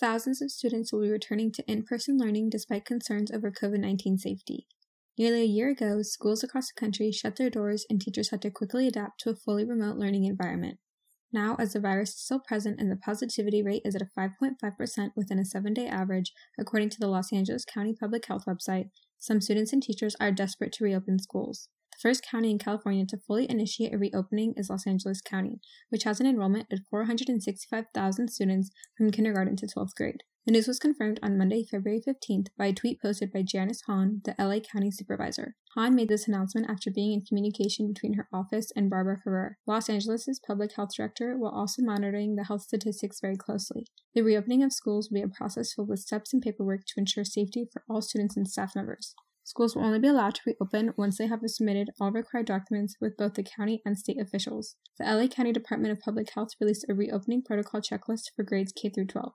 Thousands of students will be returning to in person learning despite concerns over COVID 19 safety. Nearly a year ago, schools across the country shut their doors and teachers had to quickly adapt to a fully remote learning environment. Now, as the virus is still present and the positivity rate is at a 5.5% within a seven day average, according to the Los Angeles County Public Health website, some students and teachers are desperate to reopen schools. First county in California to fully initiate a reopening is Los Angeles County, which has an enrollment of 465,000 students from kindergarten to 12th grade. The news was confirmed on Monday, February 15th by a tweet posted by Janice Hahn, the LA County Supervisor. Hahn made this announcement after being in communication between her office and Barbara Ferrer, Los Angeles' public health director, while also monitoring the health statistics very closely. The reopening of schools will be a process filled with steps and paperwork to ensure safety for all students and staff members. Schools will only be allowed to reopen once they have submitted all required documents with both the county and state officials. The LA County Department of Public Health released a reopening protocol checklist for grades K through 12.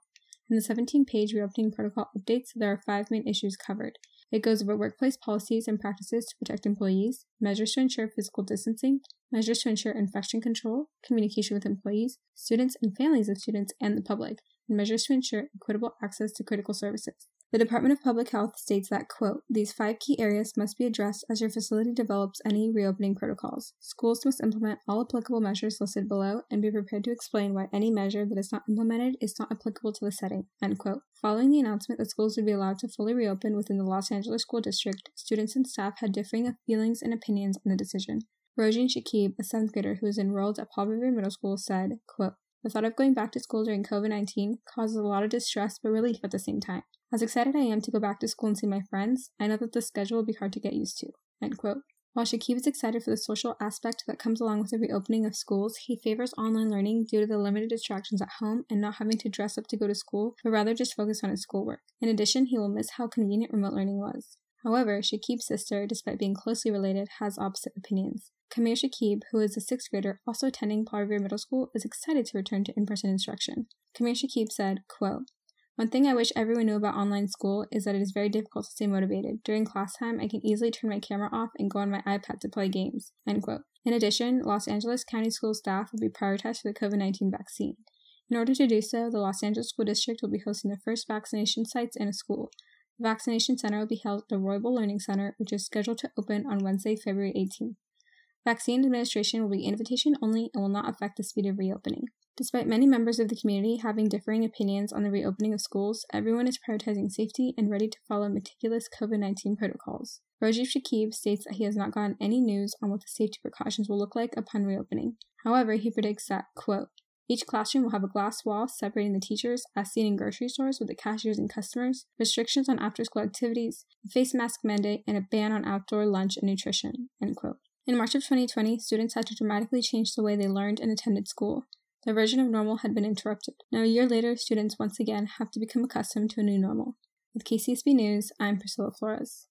In the 17 page reopening protocol updates, there are five main issues covered. It goes over workplace policies and practices to protect employees, measures to ensure physical distancing, measures to ensure infection control, communication with employees, students and families of students, and the public, and measures to ensure equitable access to critical services. The Department of Public Health states that, quote, these five key areas must be addressed as your facility develops any reopening protocols. Schools must implement all applicable measures listed below and be prepared to explain why any measure that is not implemented is not applicable to the setting, end quote. Following the announcement that schools would be allowed to fully reopen within the Los Angeles School District, students and staff had differing feelings and opinions on the decision. Rojin Shakib, a seventh grader who is enrolled at Paul Revere Middle School, said, quote, the thought of going back to school during COVID 19 causes a lot of distress but relief at the same time. As excited I am to go back to school and see my friends, I know that the schedule will be hard to get used to. End quote. While Shakib is excited for the social aspect that comes along with the reopening of schools, he favors online learning due to the limited distractions at home and not having to dress up to go to school, but rather just focus on his schoolwork. In addition, he will miss how convenient remote learning was. However, Shakib's sister, despite being closely related, has opposite opinions. Kamir Shakib, who is a sixth grader also attending Paul Revere Middle School, is excited to return to in person instruction. Kamir Shakib said, quote, one thing I wish everyone knew about online school is that it is very difficult to stay motivated. During class time, I can easily turn my camera off and go on my iPad to play games. End quote. In addition, Los Angeles County School staff will be prioritized for the COVID 19 vaccine. In order to do so, the Los Angeles School District will be hosting the first vaccination sites in a school. The vaccination center will be held at the Roybal Learning Center, which is scheduled to open on Wednesday, February 18th. Vaccine administration will be invitation only and will not affect the speed of reopening. Despite many members of the community having differing opinions on the reopening of schools, everyone is prioritizing safety and ready to follow meticulous COVID 19 protocols. Rajiv Shakib states that he has not gotten any news on what the safety precautions will look like upon reopening. However, he predicts that, quote, each classroom will have a glass wall separating the teachers, as seen in grocery stores with the cashiers and customers, restrictions on after school activities, a face mask mandate, and a ban on outdoor lunch and nutrition. End quote. In March of 2020, students had to dramatically change the way they learned and attended school. Their version of normal had been interrupted. Now, a year later, students once again have to become accustomed to a new normal. With KCSB News, I'm Priscilla Flores.